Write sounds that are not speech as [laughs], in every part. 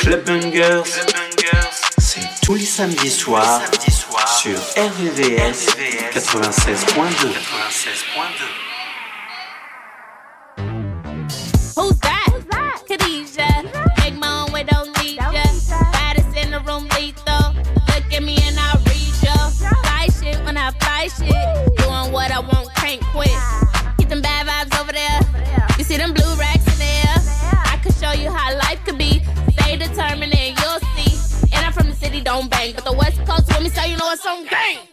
Club Bangers, c'est tous les samedis soirs sur RVVS 96.2. say you know it's on game.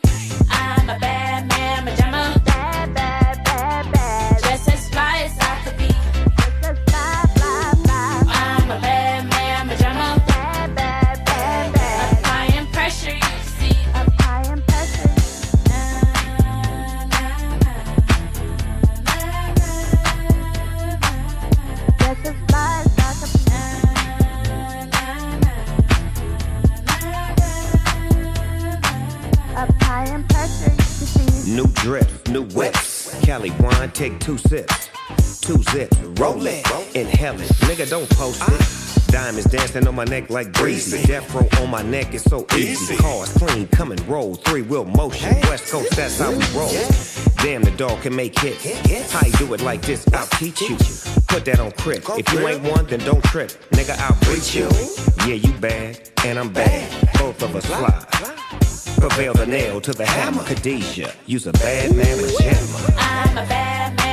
two sips, two zips, roll it, inhale it. Nigga, don't post it. Diamonds dancing on my neck like breezy. Death row on my neck is so easy. Cars clean, come and roll. Three wheel motion. West Coast, that's how we roll. Damn, the dog can make hits. How you do it like this, I'll teach you. Put that on Crip. If you ain't one, then don't trip. Nigga, I'll beat you. Yeah, you bad, and I'm bad. Both of us fly. Prevail the nail to the hammer. Khadijah, use a bad man with jammer. I'm a bad man.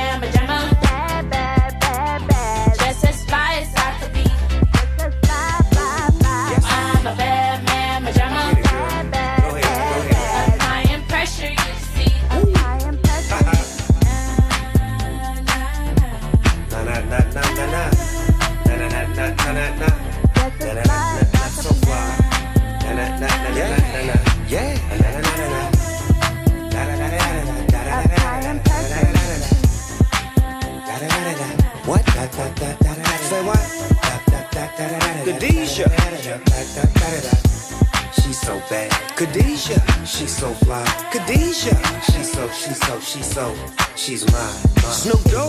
so she's mine. mine. Snoop Dogg.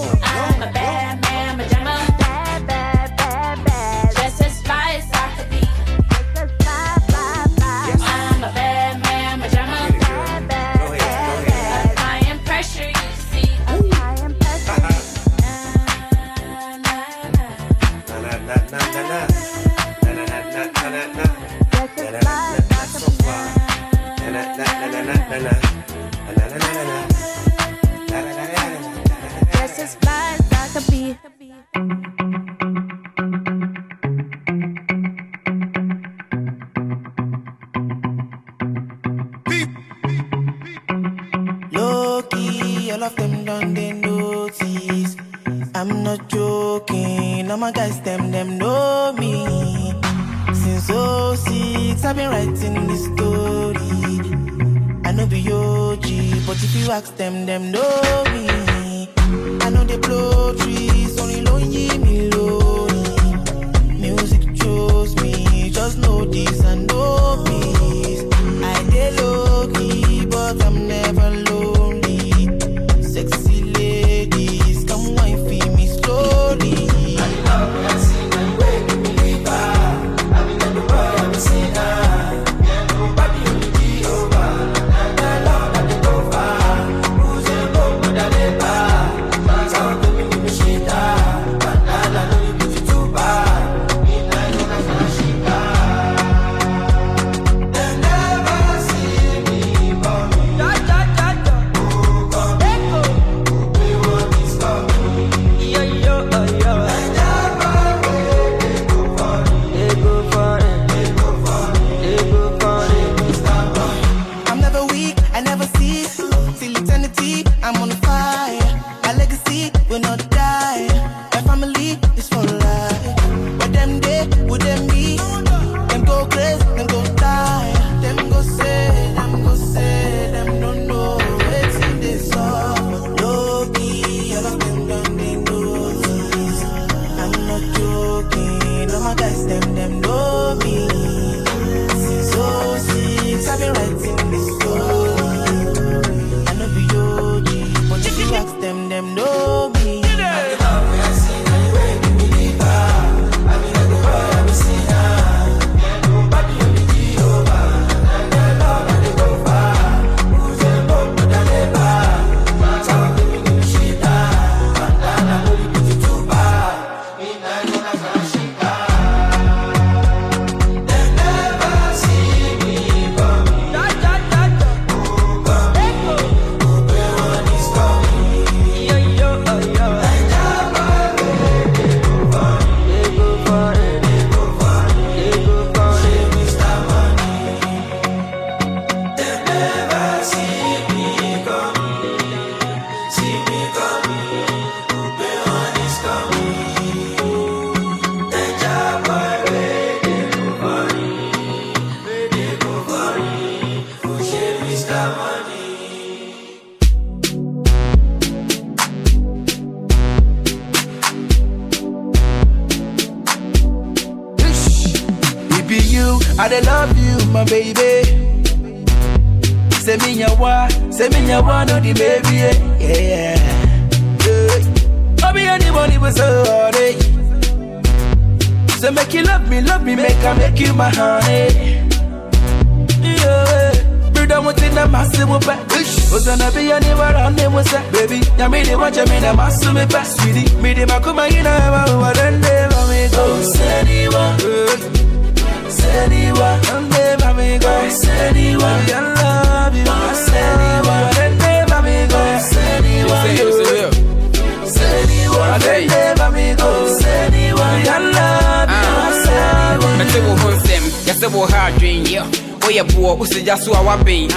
Wosigya so a woabɛn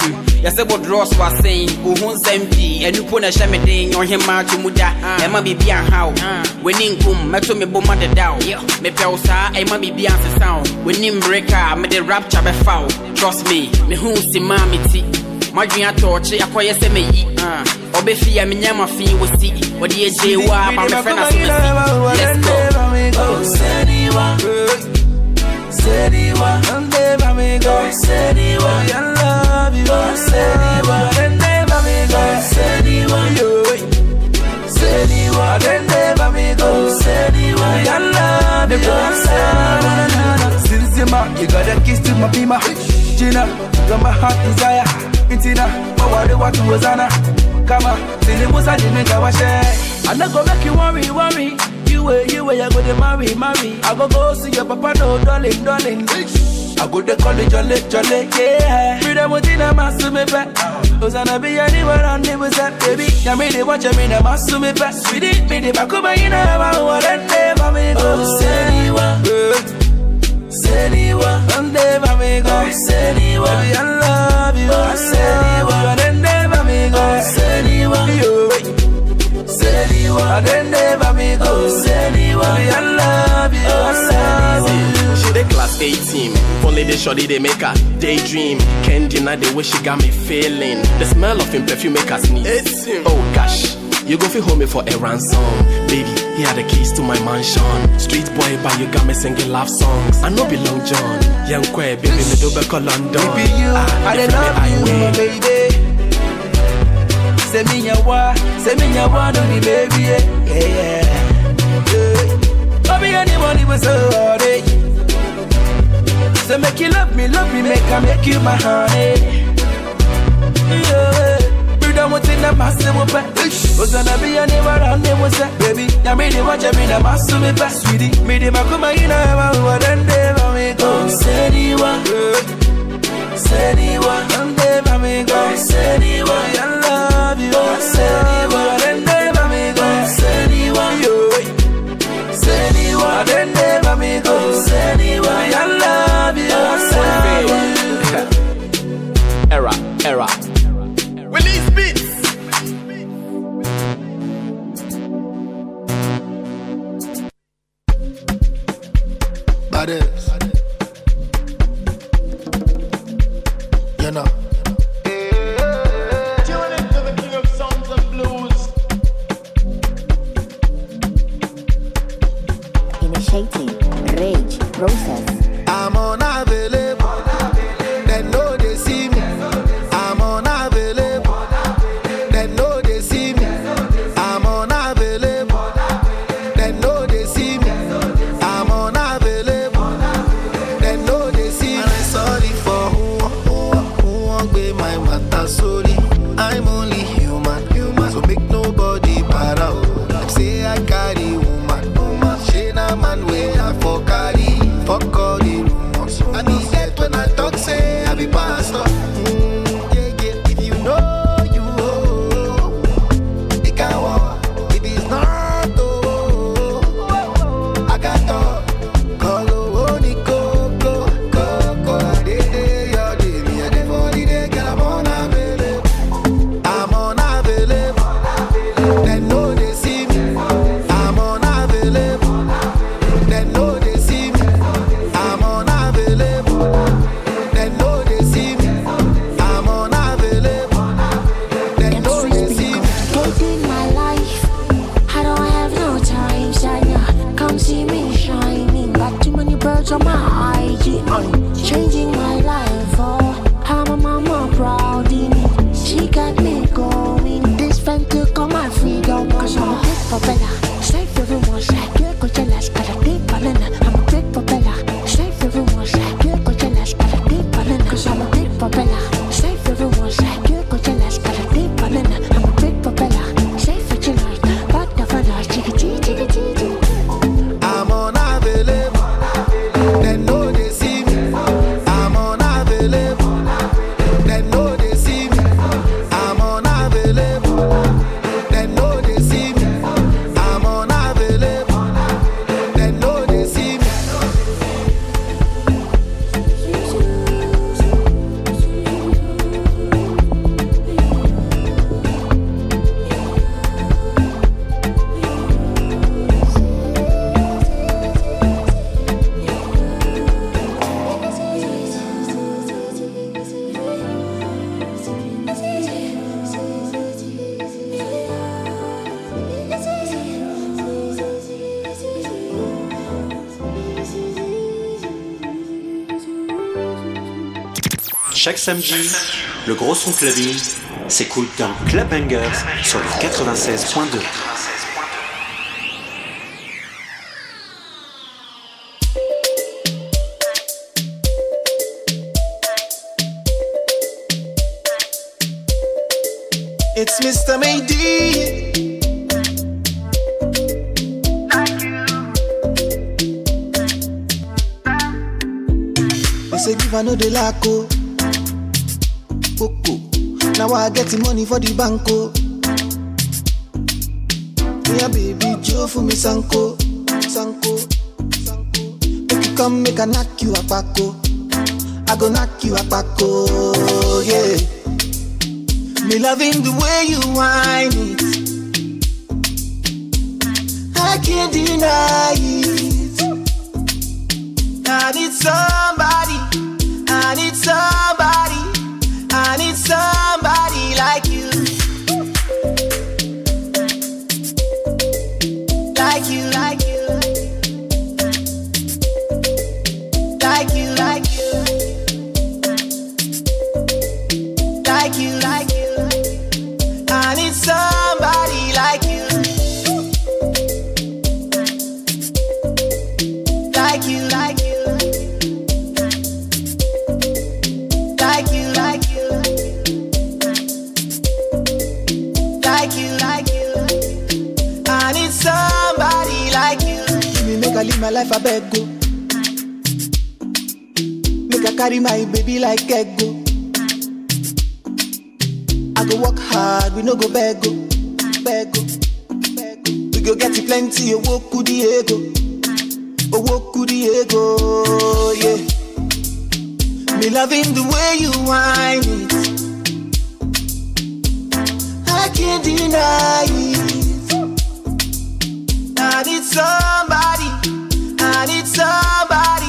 Hmm. yɛsɛ wo dorɔ so asen wo ho nsɛm pii ɛno po na ɛhyɛ me den ɔhema to mu da ɛma biribi anhaw w'ani nkom mɛto me boma dedaw mepɛ wo saa ɛma biribi ansesa wo w'ani mmereka a mede rapture bɛfa wo trust me me ho si maa me ti madwen atɔɔkye akɔyɛ sɛ mayi ɔbɛfi a menyɛ ma fii wɔ si wɔde agyee wɔ a ma mefrɛ no asomasi let's go Seniwa, and let me go. Seniwa, I love you. Seniwa, and they let me go. Seniwa, and they me go. Seniwa, I love you. Since you you got a kiss to my bima. Gina, got my heart desire. Itina, oh, what do what to Hosanna? Come on, till it was a didn't go a share. I'm not gonna make you worry, worry. You way, you way, I go to marry, marry. I go go see your papa, no, darling, darling. I go to college, jolly, jolly, yeah. Freedom within a mass to me back. Hosanna be anywhere on the was that baby. Yeah, me they watch me, the mass to me back. Sweetie, me the back of my inner, I want to never me go. Seniwa, Seniwa, and never me go. Seniwa, baby, I love you. Seniwa, and never me go. Seniwa, you. Seniwa, and never me go. Seniwa, baby, I love you. I love you. She the class 18. Only the shorty they make her daydream. Can't deny the way she got me feeling. The smell of him perfume make her sneeze. Oh gosh. You go feel homie for a ransom. Baby, he had the keys to my mansion. Street boy, but you got me singing love songs. I know be long John. Young queer, baby, me do back London. Baby, you, Ah, I they dey friend me, love you, my win. baby. Say me ya wa, say me ya wa, no the baby, eh. yeah, yeah. yeah. Baby, anybody was so horny. So make you love me, love me, make I make you my honey. Yeah. Brother, what's in the massive back? Was gonna be anywhere on them was that baby? Yeah, me the watch me the me back, sweetie. Me the makuma ina ma wa then they me go. Seniwa, Seniwa, and they va me go. Seniwa, I love you. Seniwa, then they va me go. Seniwa, yo. Seniwa, then they va me go. Seniwa, I love you. [laughs] Era, era. samedi, le gros son clubbing s'écoule dans Clubbangers sur le 96.2. It's Mr. Mayday. They say give I get the money for the banko. Oh. Yeah, baby, Joe for me Sanko, Sanko, Sanko. Make you come, make I knock you a paco. Oh. I go knock you a paco, oh, yeah. Me loving the way you whine it. I can't deny it. I need somebody. I need somebody. life, I beg go. Make I carry my baby like ego. Oh. I go work hard, we no go beg go, beg go, go. We go get plenty, owó kù díẹ̀ go, owó kù díẹ̀ go, yeah. Me loving the way you whine it. I can't deny it. That it's somebody somebody.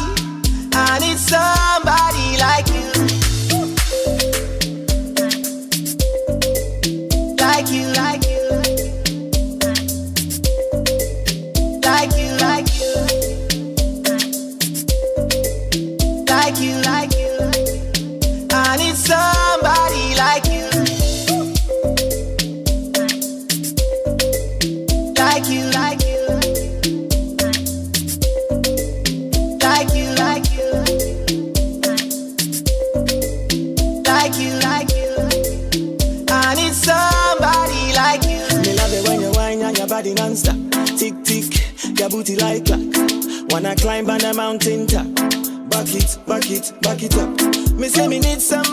Back it, back it, back it up. Me say me need some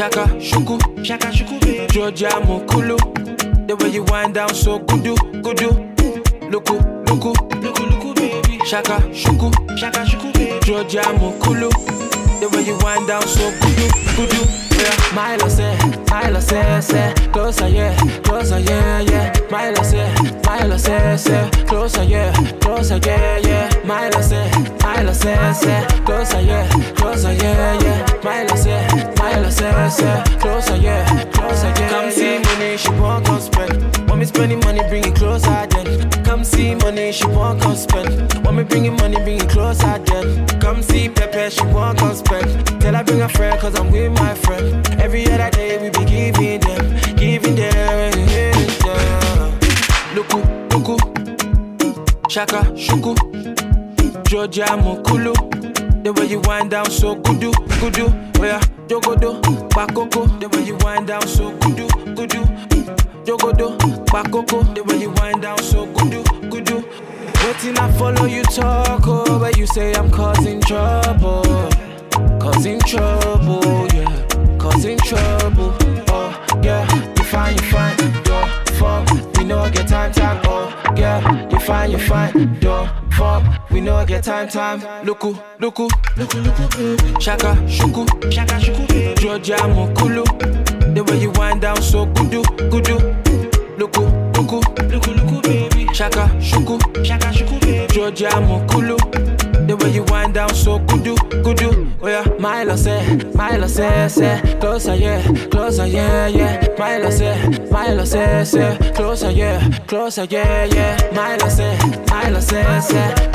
Shaka, shuku, shaka, shuku. Georgia Mokulu. The way you wind down so good, good. Look, look, look, look, baby. Shaka, shuku, shaka, shuku, baby. Georgia Mokulu. The way you wind down so good, good. Yeah, Milo say, Milo say, say, closer, yeah, closer, yeah, yeah. Milo say, Milo say, say, closer, yeah, closer, yeah, yeah. Milo say, Milo say, say, closer, yeah, closer, yeah, yeah. Milo say, Milo say, say, closer, yeah, closer, yeah. Come see money, she won't come spend. Want me spending money, bring it closer, then. Come see money, she won't come spend. Want me bringing money, bring it closer, then. Come see Pepe, she won't come spend. Tell her bring a friend, cause I'm with my friend. Every other day we be giving them, giving them, giving them. Luku, luku, shaka, shuku, Georgia Mokulu. The way you wind down so kudu, kudu. Oh yeah, jogodo, bakoko. The way you wind down so kudu, kudu. Jogodo, bakoko. The way you wind down so kudu, kudu. Waiting I follow you talk, oh, but you say I'm causing trouble, causing trouble, yeah, causing trouble. Oh yeah, you fine, you find, yo, fuck, we know I get time, time. Oh yeah, you fine, you fine, yo, fuck, we know I get time, time. Luku, luku, luku, luku. Shaka, shuku, shaka, shuku. Georgia Mokulu, the way you wind down so kudu, kudu. Luku, luku, luku, luku, baby. Shaka, shuku, shaka, shuku, baby. Georgia Mokulu. The way you wind down so kudu, kudu. Oh yeah, Milo say, Milo say, say, closer, yeah, closer, yeah, yeah. Milo say, Milo say, say, closer, yeah, closer, yeah, yeah. Milo say, Milo say, say,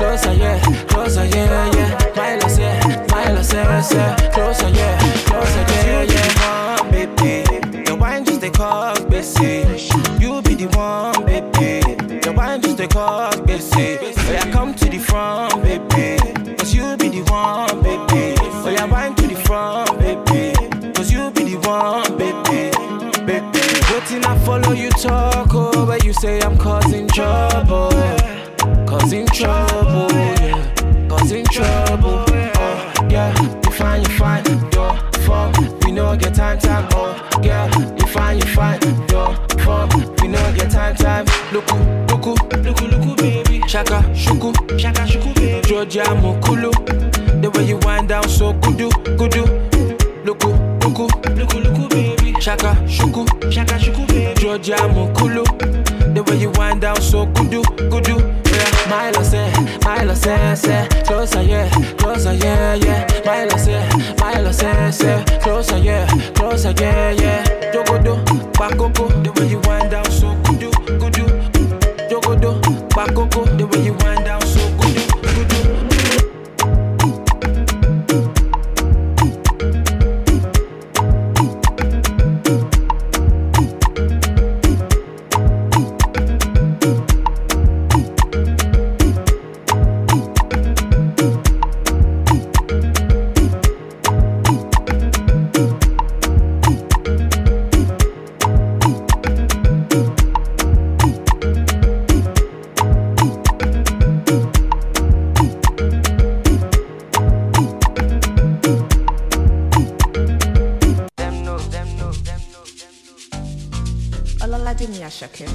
Olalade Miyashake.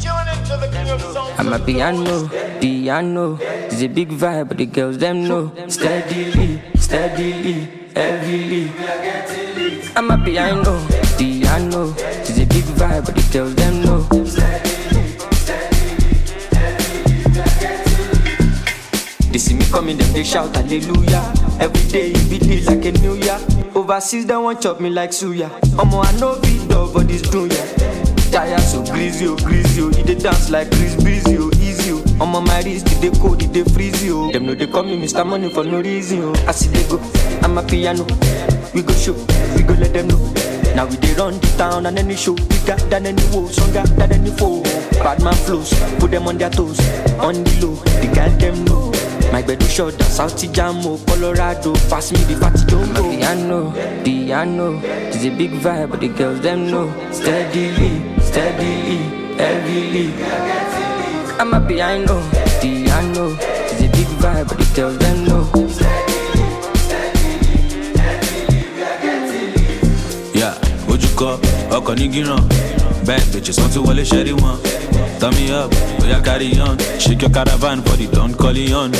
Tune into the king of sounds I'm a piano, piano. It's a big vibe, but the girls them know. Steadily, steadily, heavily. I'm a piano, piano. It's a big vibe, but the girls them know. Steadily. They see me coming, them they shout hallelujah. Every day it be like a new year. Overseas they want chop me like suya. Omo I know beat dog for this dunya. Tire so greasy, oh greasy, oh. Dey dance like Chris Breezy, oh easy, oh. Omo my wrist, they cold, they freezy, oh. Them know they call me Mr. Money for no reason, oh. I see they go, I'm a piano. We go show, we go let them know. Now we dey run the town and any show bigger than any woe, stronger than any foe. Bad man flows, put them on their toes, on the low, the girl them know. My bed is short, South Jamo, Colorado, pass me the fatty jumbo. Piano, piano, it's a big vibe, but the girls them know. Steadily, steadily, heavily. I'm happy, I know. The I know. It's a big vibe, but the girls them know. Yeah, ojúkọ ọkọ̀ ní gíràn bad bitches wọ́n ti wọlé ṣẹ́rí wọn. Turn me up, oya carry on. Shake your caravan for the Don Corleone.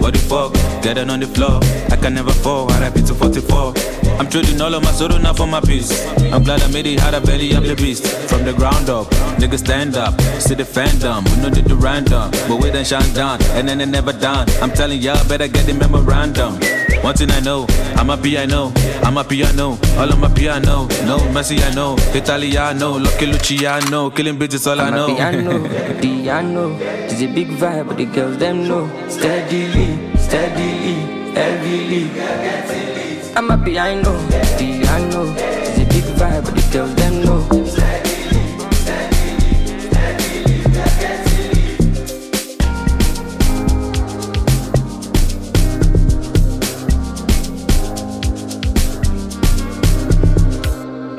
What the fuck? Get on the floor. I can never fall. RIP to 44. I'm trading all of my sorrow now for my peace. I'm glad I made it out of belly, I'm the beast. From the ground up, niggas stand up. See the fandom, we know did the random. But we done shine down, and then it never done. I'm telling y'all, better get the memorandum. One thing I know, I'm a piano, I'm a piano, all of my piano. No Messi, I know, Italiano, Lucky Luciano, killing bitches, all I I'm know. a piano, piano. It's a big vibe, but the girls them know. Steadily, steadily, heavily. I'm a piano, piano. It's a big vibe, but the girls them know.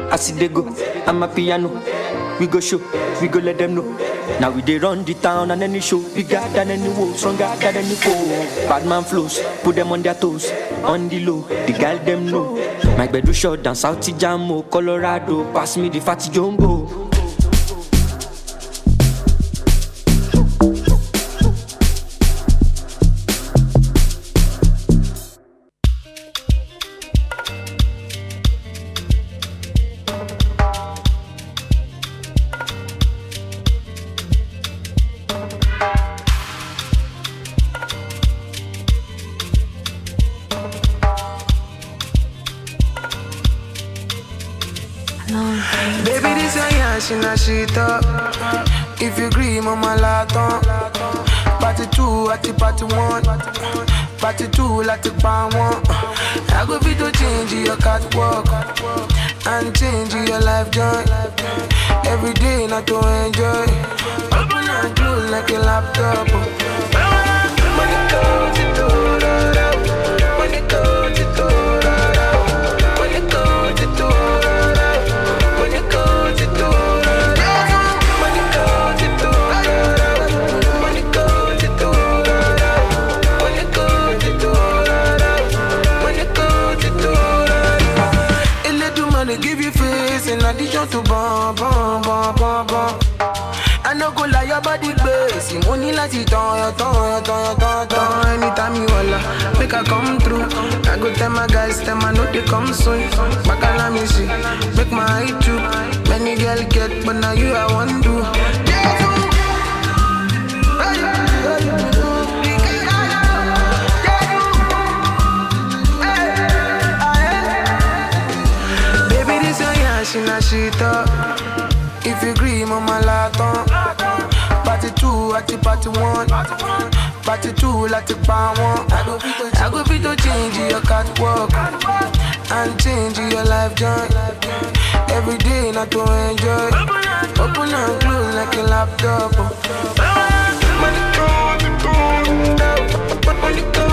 I see they go, I'm a piano. We go show, we go let them know. Now we they run the town and any show, bigger than any woe, stronger than any foe. Bad man flows, put them on their toes, on the low, the girl them know. My bedroom shot down South Jamo, Colorado, pass me the fatty jumbo. Just to bọ́n bọ́n bọ́n bọ́n bọ́n. I no go lie, your body gbèsè. Mo ní láti tán yọ tán yọ tán yọ tán tongue. Anytime you walla, make I come through. I go tell my guys, tell my no they come soon. Bàkàlà mi ṣe, make my eye too. Many girl get, but now you I want do. Yeah. Your yash shit up. If you agree, mama laton. Party two, at the party one. Party two, like the pan one. I go fit to, change your catwalk and change your life joy. Every day, not to enjoy. Open and close like a laptop. Money comes to Money comes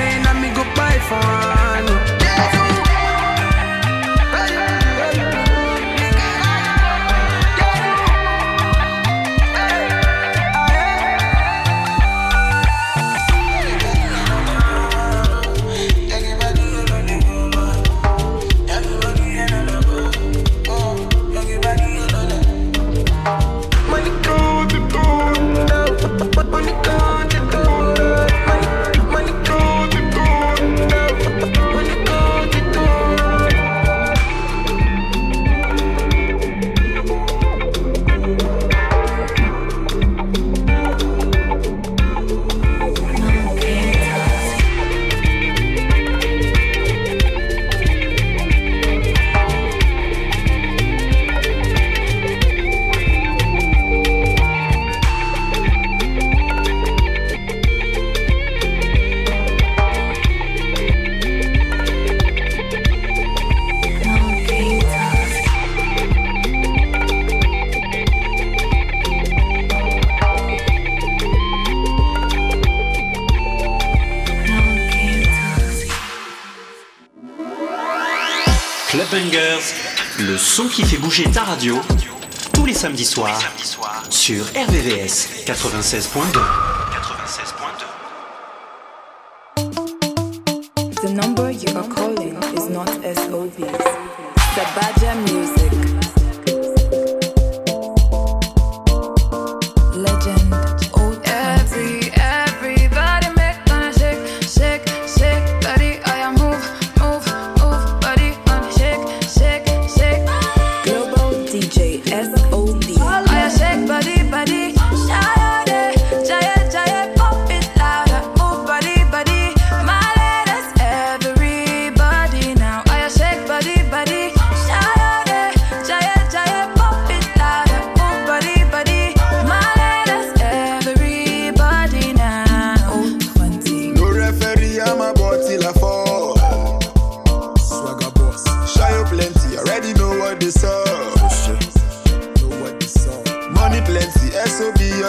chain and me go buy for her. bouger ta radio tous les samedis soirs soir, sur RVVS 96.2.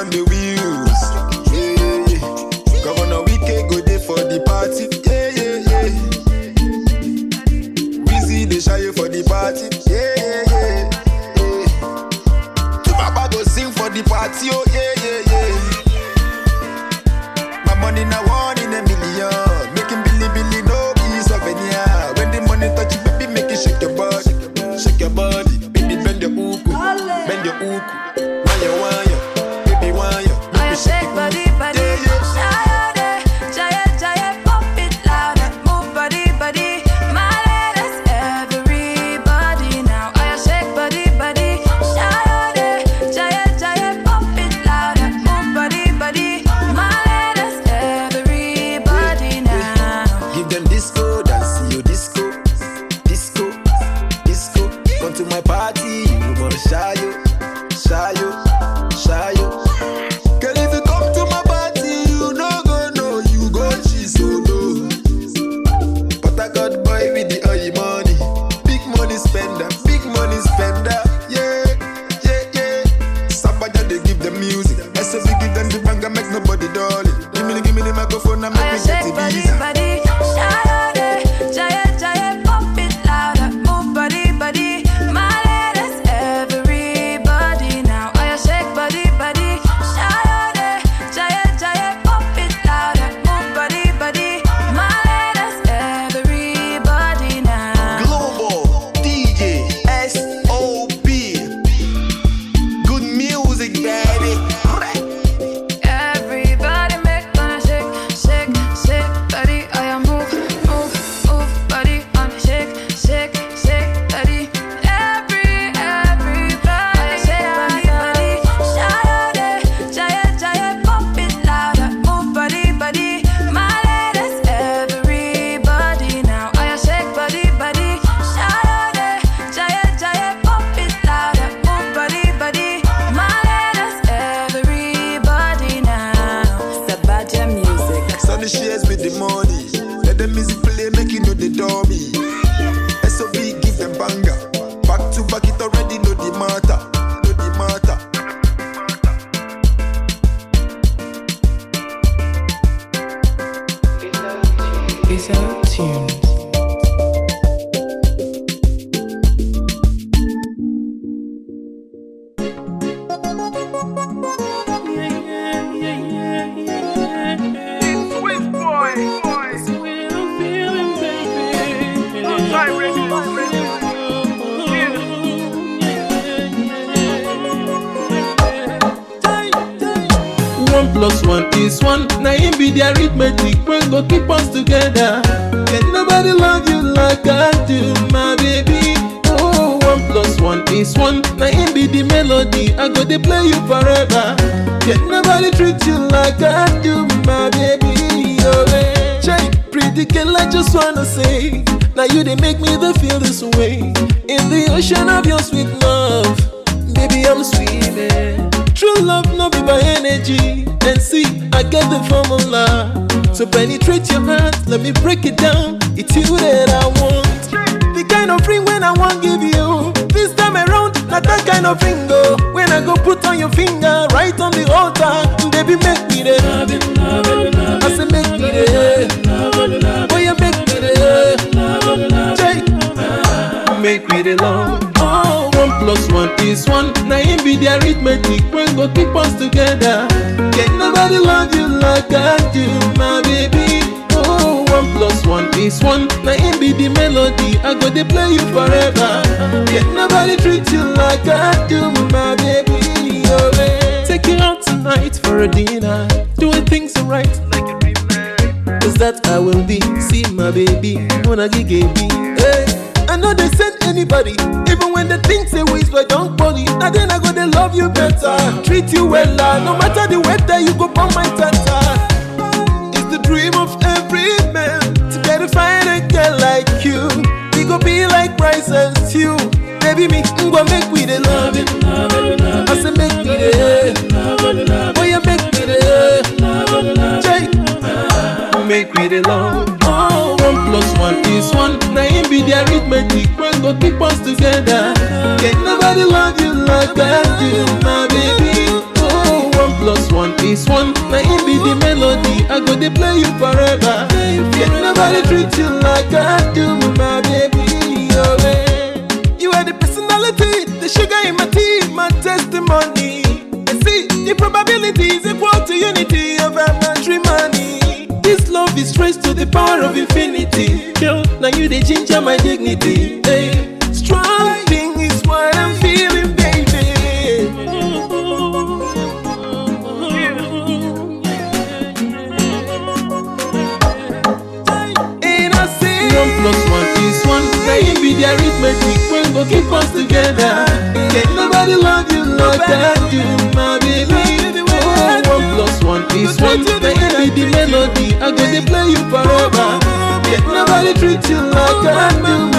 on the wheel to penetrate your heart. Let me break it down. It's you that I want. The kind of ring when I want give you. This time around, not that kind of ring go. When I go put on your finger, right on the altar, baby make me there. I say make me there. Oh, Boy, you make me there. Make me love. Oh, one plus one is one. Now it be the arithmetic when go keep us together. Nobody love you like I do, my baby? Oh, one plus one is one. Now it be the melody. I go to play you forever. Can nobody treat you like I do, my baby? Oh, eh. Take you out tonight for a dinner. Doing things right like Cause that I will be. See my baby, wanna get baby. Hey, I know they send anybody, even when they think say waste but don't body. Now then I go they love you better, treat you well. ah. No matter the weather, you go on my tata. It's the dream of every man to get a fine girl like you. We go be like rice and stew. Baby, me, I'm gonna make we the love it. I say make me the Oh, yeah, make me the Jay, make me the love. One plus one is. Now it be the arithmetic when go keep us together. Can nobody love you like I do, my baby? Oh, one plus one is one. Now it be the melody. I go to play you forever. Can nobody treat you like I do, my baby? Oh, eh. You are the personality, the sugar in my tea, my testimony. I see the probabilities equal to unity of our matrimony. Is traced to the power of infinity. Girl, now you the ginger my dignity. Hey, strong thing is what I'm you like I do,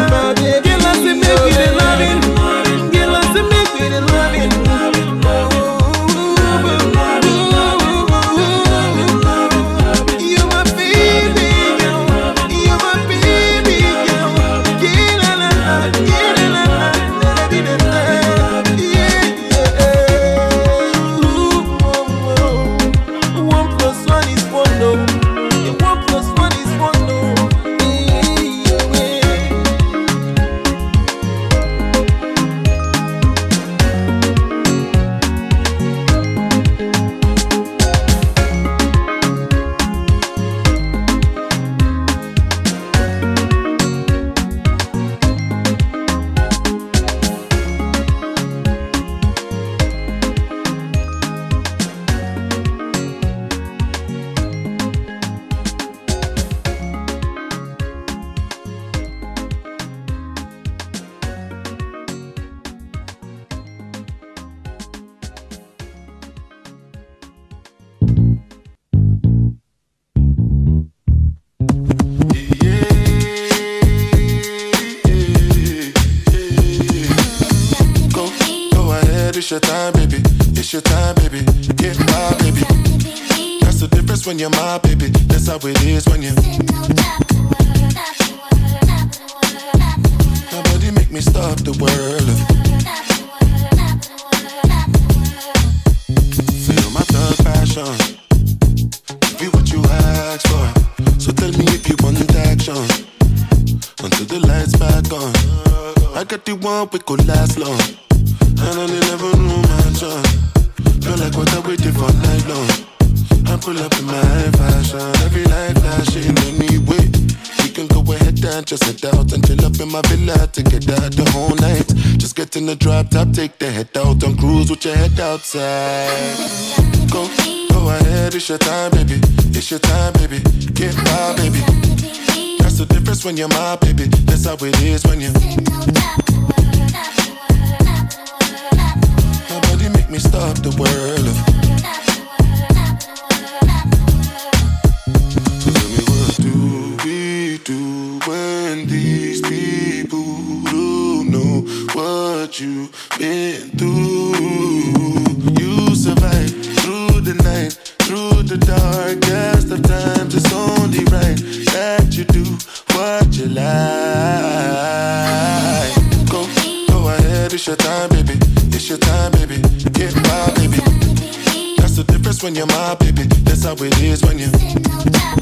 How it is when you. Nobody make me stop the world. Feel my thug passion. Be what you ask for. So tell me if you want action. Until the lights back on. I got the one we could last long. And I never knew my. Feel like what I waited for night long. Pull up in my fashion. Every light flashing anyway. We can go ahead and just head out and chill up in my villa to get out the whole night. Just get in the drop top, take the head out and cruise with your head outside. Go, go ahead, it's your time, baby. It's your time, baby. Get my baby. That's the difference when you're my baby. That's how it is when you. Make me stop the world. Do when these people don't know what you've been through? You survive through the night, through the darkest of times. It's only right that you do what you like. Go, go ahead, it's your time, baby. It's your time, baby. Get my baby. That's the difference when you're my baby. That's how it is when you.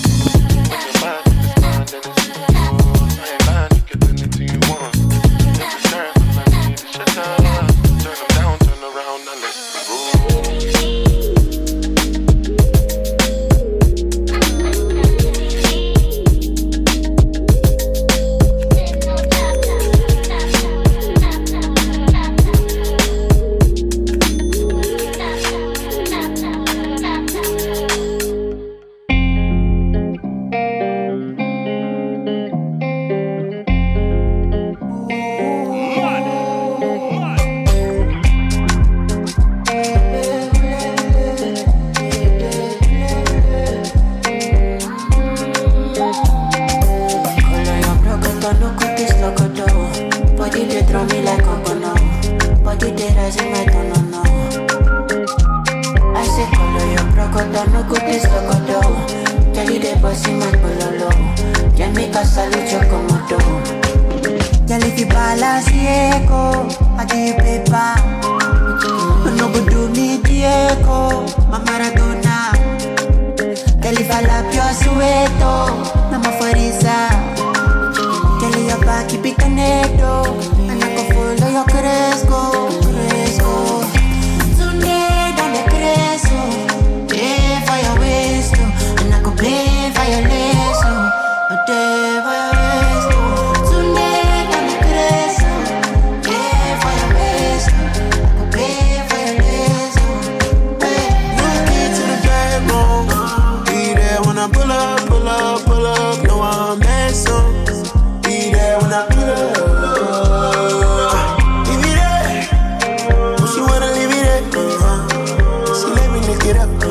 grande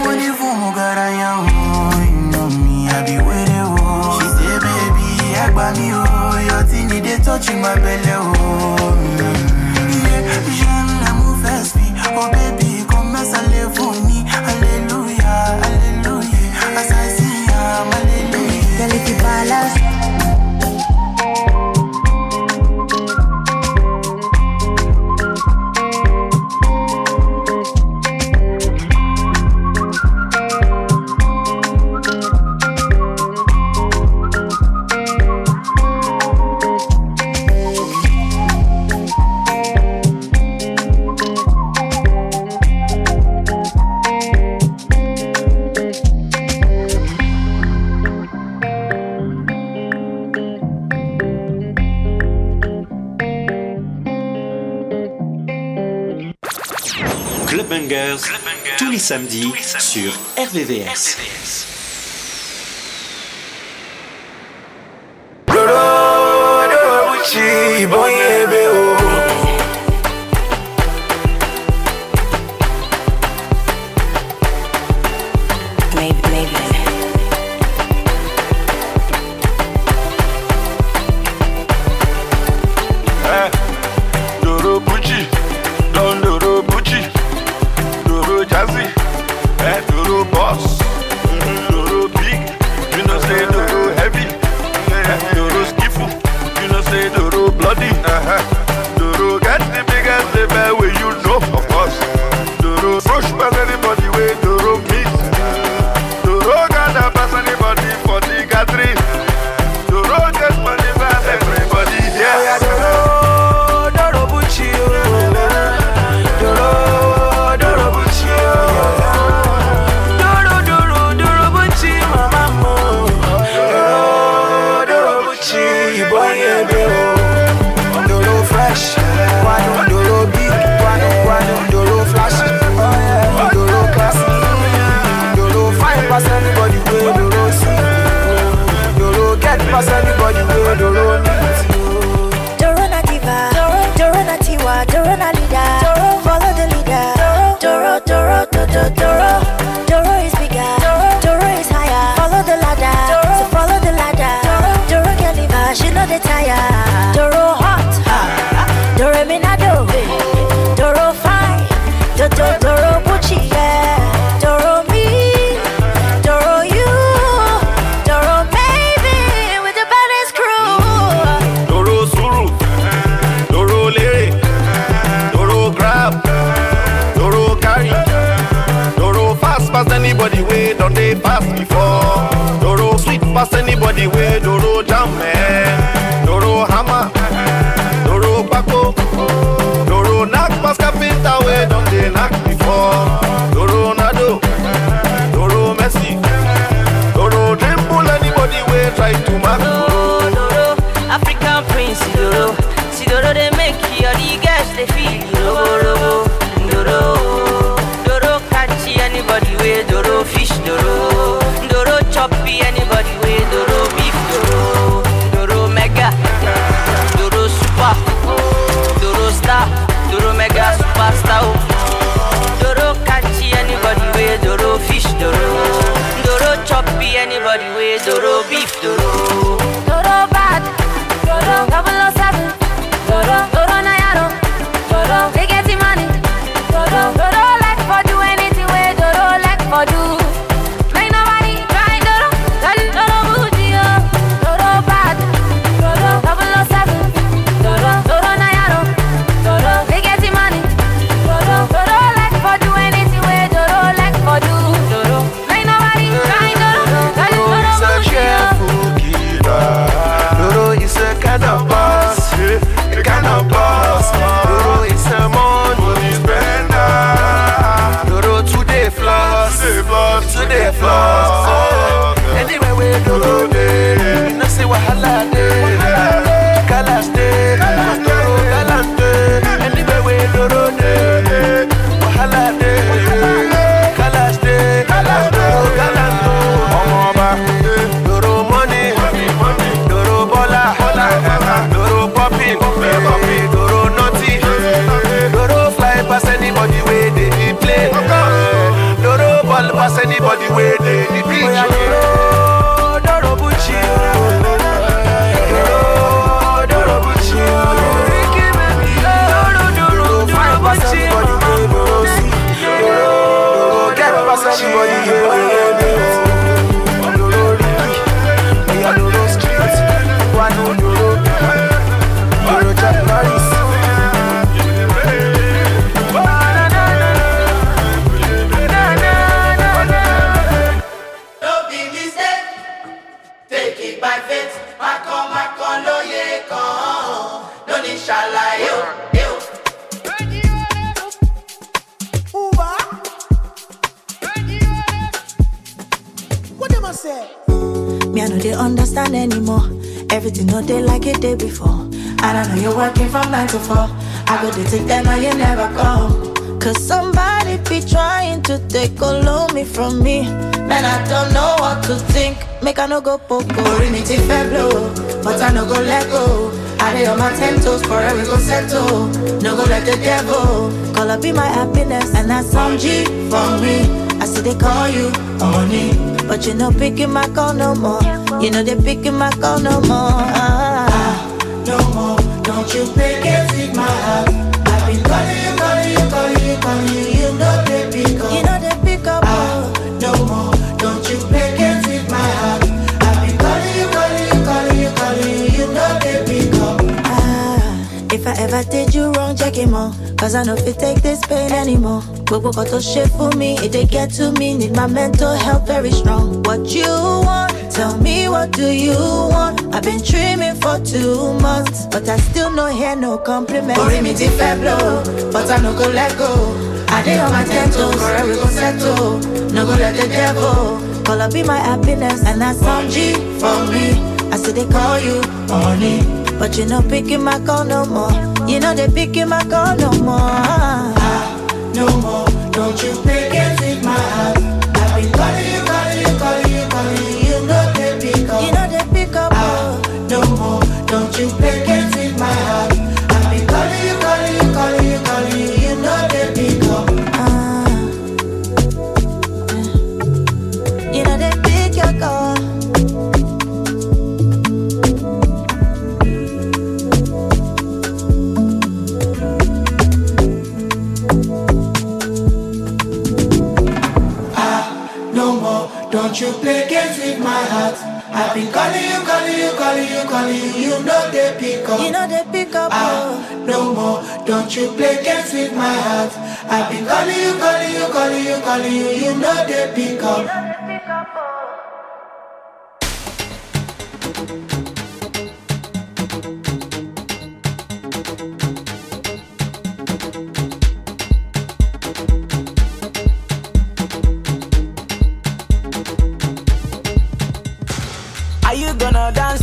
nothing beleza oh. Samedi sur RVVS. RVVS. do do do do to four. I go to take them, you never come. Cause somebody be trying to take all of me from me. Man, I don't know what to think. Make I no go poco. It if blow. But I no go let go. I lay on my ten toes, forever go settle. No go let the devil call up be my happiness. And that's some G for me. I see they call you honey. But you know picking my call no more. You know they picking my call no more. Ah, No more, don't you pick it with my heart. I've been calling you, calling you, calling you, calling you. You know they pick up. You know they pick up. Ah, no more, don't you pick it with my heart. I've been calling you, calling you, calling you, calling you. You know they pick up. Ah, if I ever did you wrong, check him out. Cause I know if it take this pain anymore. Gbogbo kan tó ṣe fún mi, it dey get to me. Need my mental health very strong. What you want? Tell me what do you want? I've been dreaming for two months, but I still no hear no compliment. Orí mi ti fẹ́ blow, but I no go let go. I dey on my ten toes, forever we go settle. No go let the devil Call up be my happiness, and that's some G for me. I said they call you honey, but you know picking my call no more. You know they picking my call no more. Ah, no more, don't you pick it with my heart. you play games with my heart. I've been calling you, calling you, calling you, calling you. You know they pick up. You know they pick up. Ah, oh. no more. Don't you play games with my heart. I've been calling you, calling you, calling you, calling you. You know they pick up.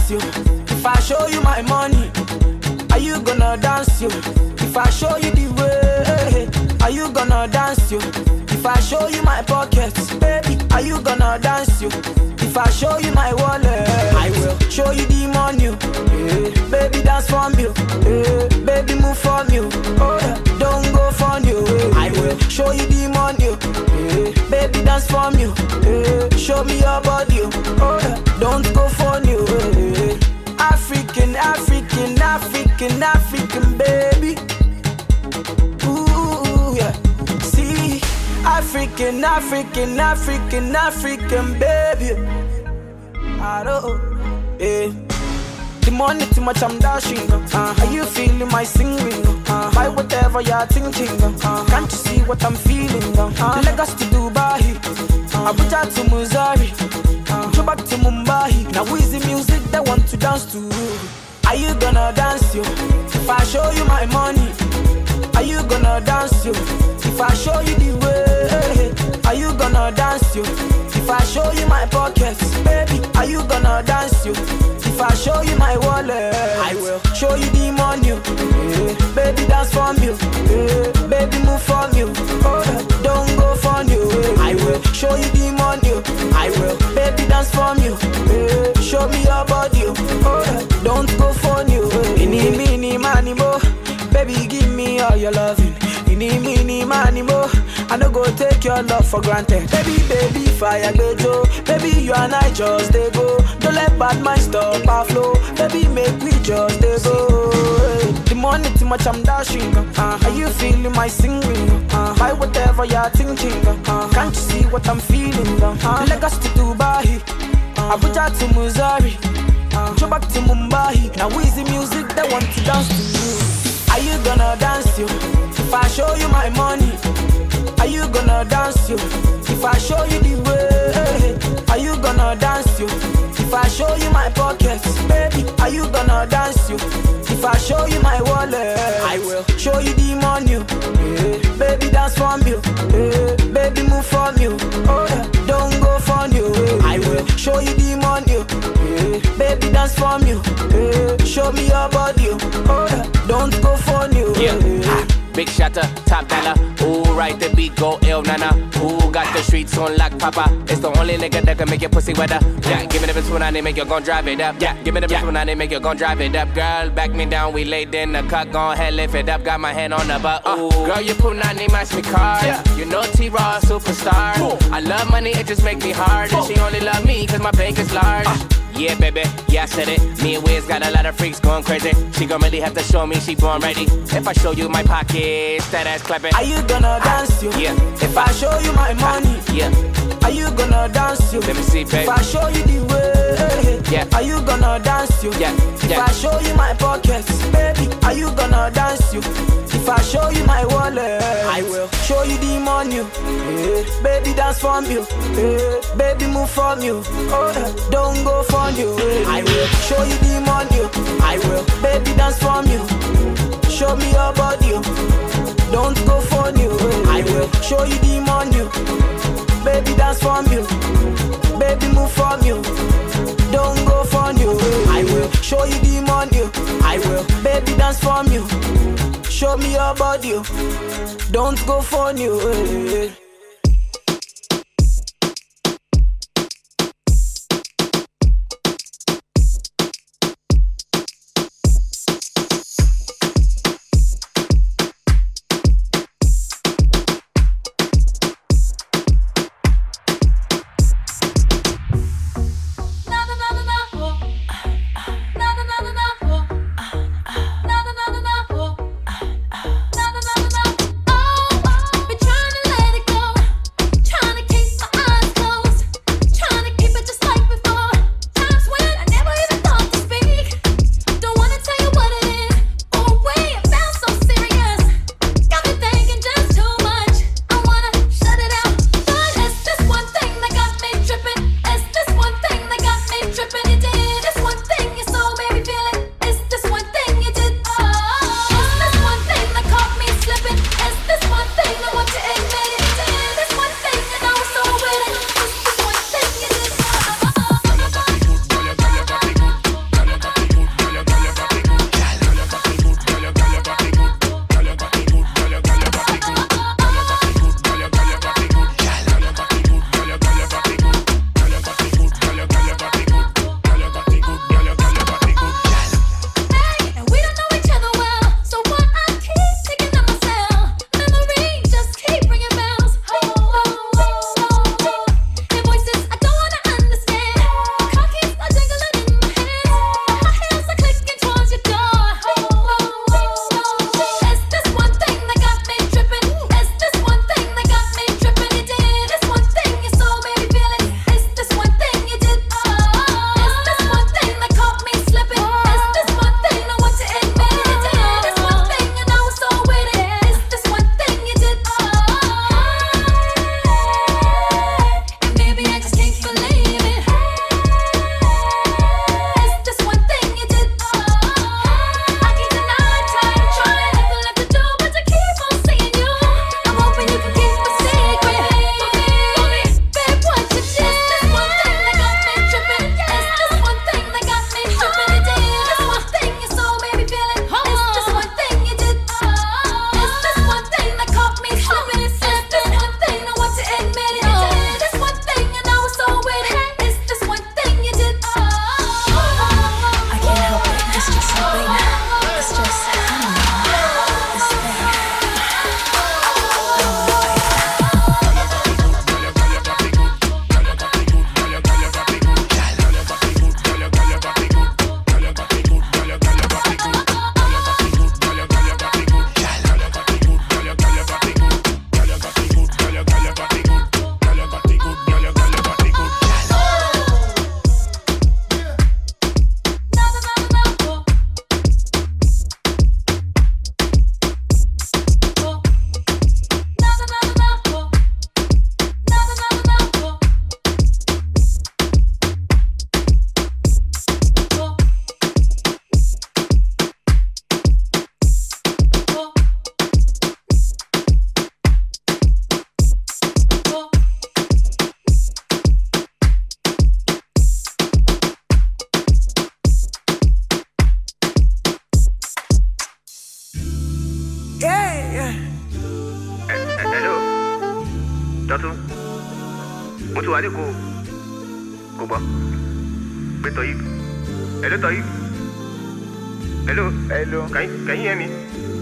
Dance you? If I show you my money, are you gonna dance you? If I show you the way, are you gonna dance you? If I show you my pockets, baby, are you gonna dance you? If I show you my wallet, I will show you the money. Yeah. Baby, dance for me. Yeah. Baby, move for me. Oh, yeah. don't go for you. I will show you the money. Yeah. Baby, dance for me. Yeah. Show me your body. Oh, yeah. don't go for you. African, African, African, African, baby. Ooh, yeah. See, African, African, African, African, baby. I don't, yeah. The money too much, I'm dashing. Uh, are you feeling my singing? Uh, buy whatever you're thinking. Uh, can't you see what I'm feeling? Uh, Lagos to Dubai, Abuja to Missouri, uh, back to Mumbai. Now easy music they want to dance to. Are you gonna dance you? If I show you my money, are you gonna dance you? If I show you the way, are you gonna dance you? If I show you my pockets, baby, are you gonna dance you? If I show you my wallet, I will show you the money. Baby, dance for me. Baby, move for me. Oh, show you the money. I will, baby, dance for me. Yeah. Show me your body. Oh, don't go for you. Yeah. Mini, mini, money, mo. Baby, give me all your loving. Mini, mini, money, mo. I no go take your love for granted. Baby, baby, fire bejo. Baby, you and I just they go. Don't let bad mind stop our flow. Baby, make me just they go. The money too much, I'm dashing. Uh, are you feeling my singing? Uh, buy whatever you're thinking. Uh, can't you see what I'm feeling? Uh, Lagos to Dubai, uh, Abuja to Missouri, uh, go back to Mumbai. Now easy music, they want to dance to. Are you gonna dance you? If I show you my money, are you gonna dance you? If I show you the way, are you gonna dance you? If I show you my pockets, baby, are you gonna dance you? If I show you my wallet, I will show you the money. Yeah. Baby, dance for me. Yeah. Baby, move for me. Oh, yeah. don't go for you. I will show you the money. Yeah. Baby, dance for me. Yeah. Show me your body. Oh, yeah. don't go for you. Yeah. Big shatter, top dollar. Ooh, right the go ill, nana. Who got the streets on lock, papa. It's the only nigga that can make your pussy wetter. Yeah, give me the bitch when I need make you gon' drive it up. Yeah, give me the bitch when I need make you gon' drive it up. Girl, back me down, we laid in the cut, gon' head lift it up. Got my hand on the butt. Uh. Ooh, girl, you put nani match me card. You know T-Raw superstar. I love money, it just make me hard. And she only love me cause my bank is large. Uh. Yeah, baby, yeah, I said it. Me and Wiz got a lot of freaks going crazy. She gon' really have to show me she born ready. If I show you my pockets, that ass clapping. Are you gonna dance you? Yeah. If I show you my money, Yeah. are you gonna dance you? Let me see, babe. If I show you the way, Yeah. are you gonna dance you? Yeah. If Yeah. I show you my pockets, baby, are you gonna dance you? If I show you my wallet, I will show you the money. Yeah. Baby, dance for me. Yeah. Baby, move for me. Oh, don't go for you. I will show you the money. Show you the money. Baby, dance for me. Baby, move for me. Don't go for you. I will show you the money. I will, baby, dance for me. Show me your body. Don't go for you.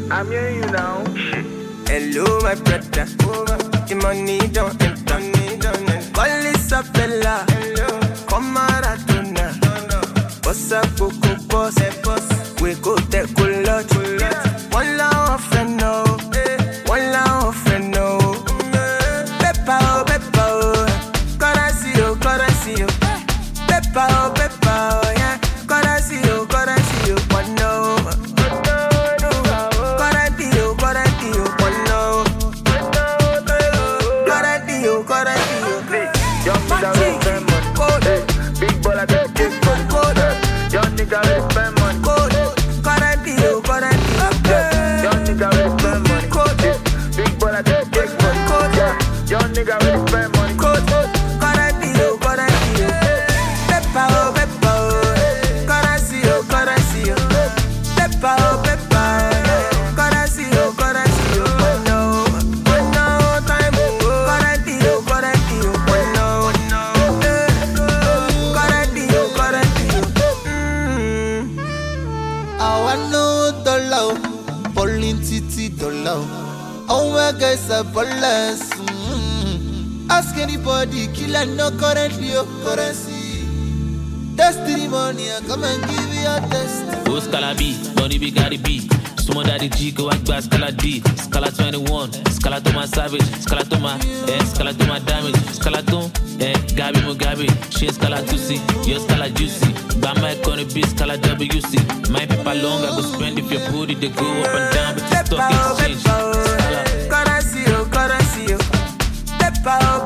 I'm hearing you now. Shit. Hello, my brother. The money don't enter. Call Isabella. Come Maradona. Boss up, Coco ask anybody killer no currently o currency. destiny money i come and give you your test. Go Scala B, Donny B got it B. Sumo Daddy G, go and buy Scala D. Scala 21, Scala to my savage, Scala to my, eh, Scala to my damage, Scala to, eh, Gabi Mugabe, she Scala 2C, your Scala juicy. Bama on the beat, Scala WC. My paper long, I go spend if your booty, they go up and down, but you stock exchange. Scala. Currency, oh, currency, oh. Peppa, oh, oh,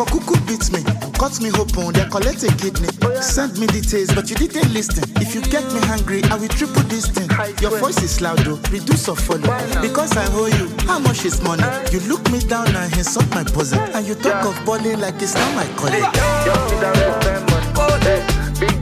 for cuckoo beat me. Cut me open, then collect a kidney. Send me details, but you didn't listen. If you get me hungry, I will triple this thing. Your voice is loud though, reduce or follow. Because I owe you, how much is money? You look me down and insult my bosom. And you talk of balling like it's not my colleague. Young nigga will spend money. Hey, big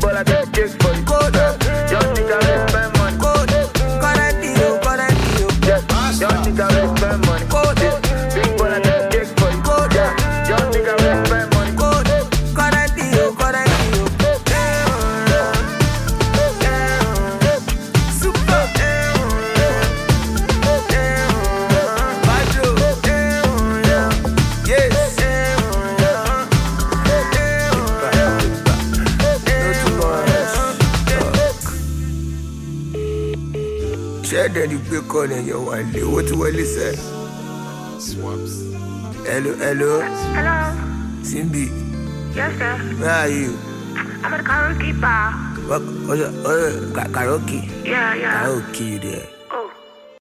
ṣẹ́ẹ̀dẹ̀ ni pé kọ́ ni ẹ̀yọ̀ wà lé owó tí hello hello Hello. simbi Yes, sir. where are you. I'm at the karaoke bar. What, oh, yeah, oh, karaoke. Yeah, yeah. karaoke you there.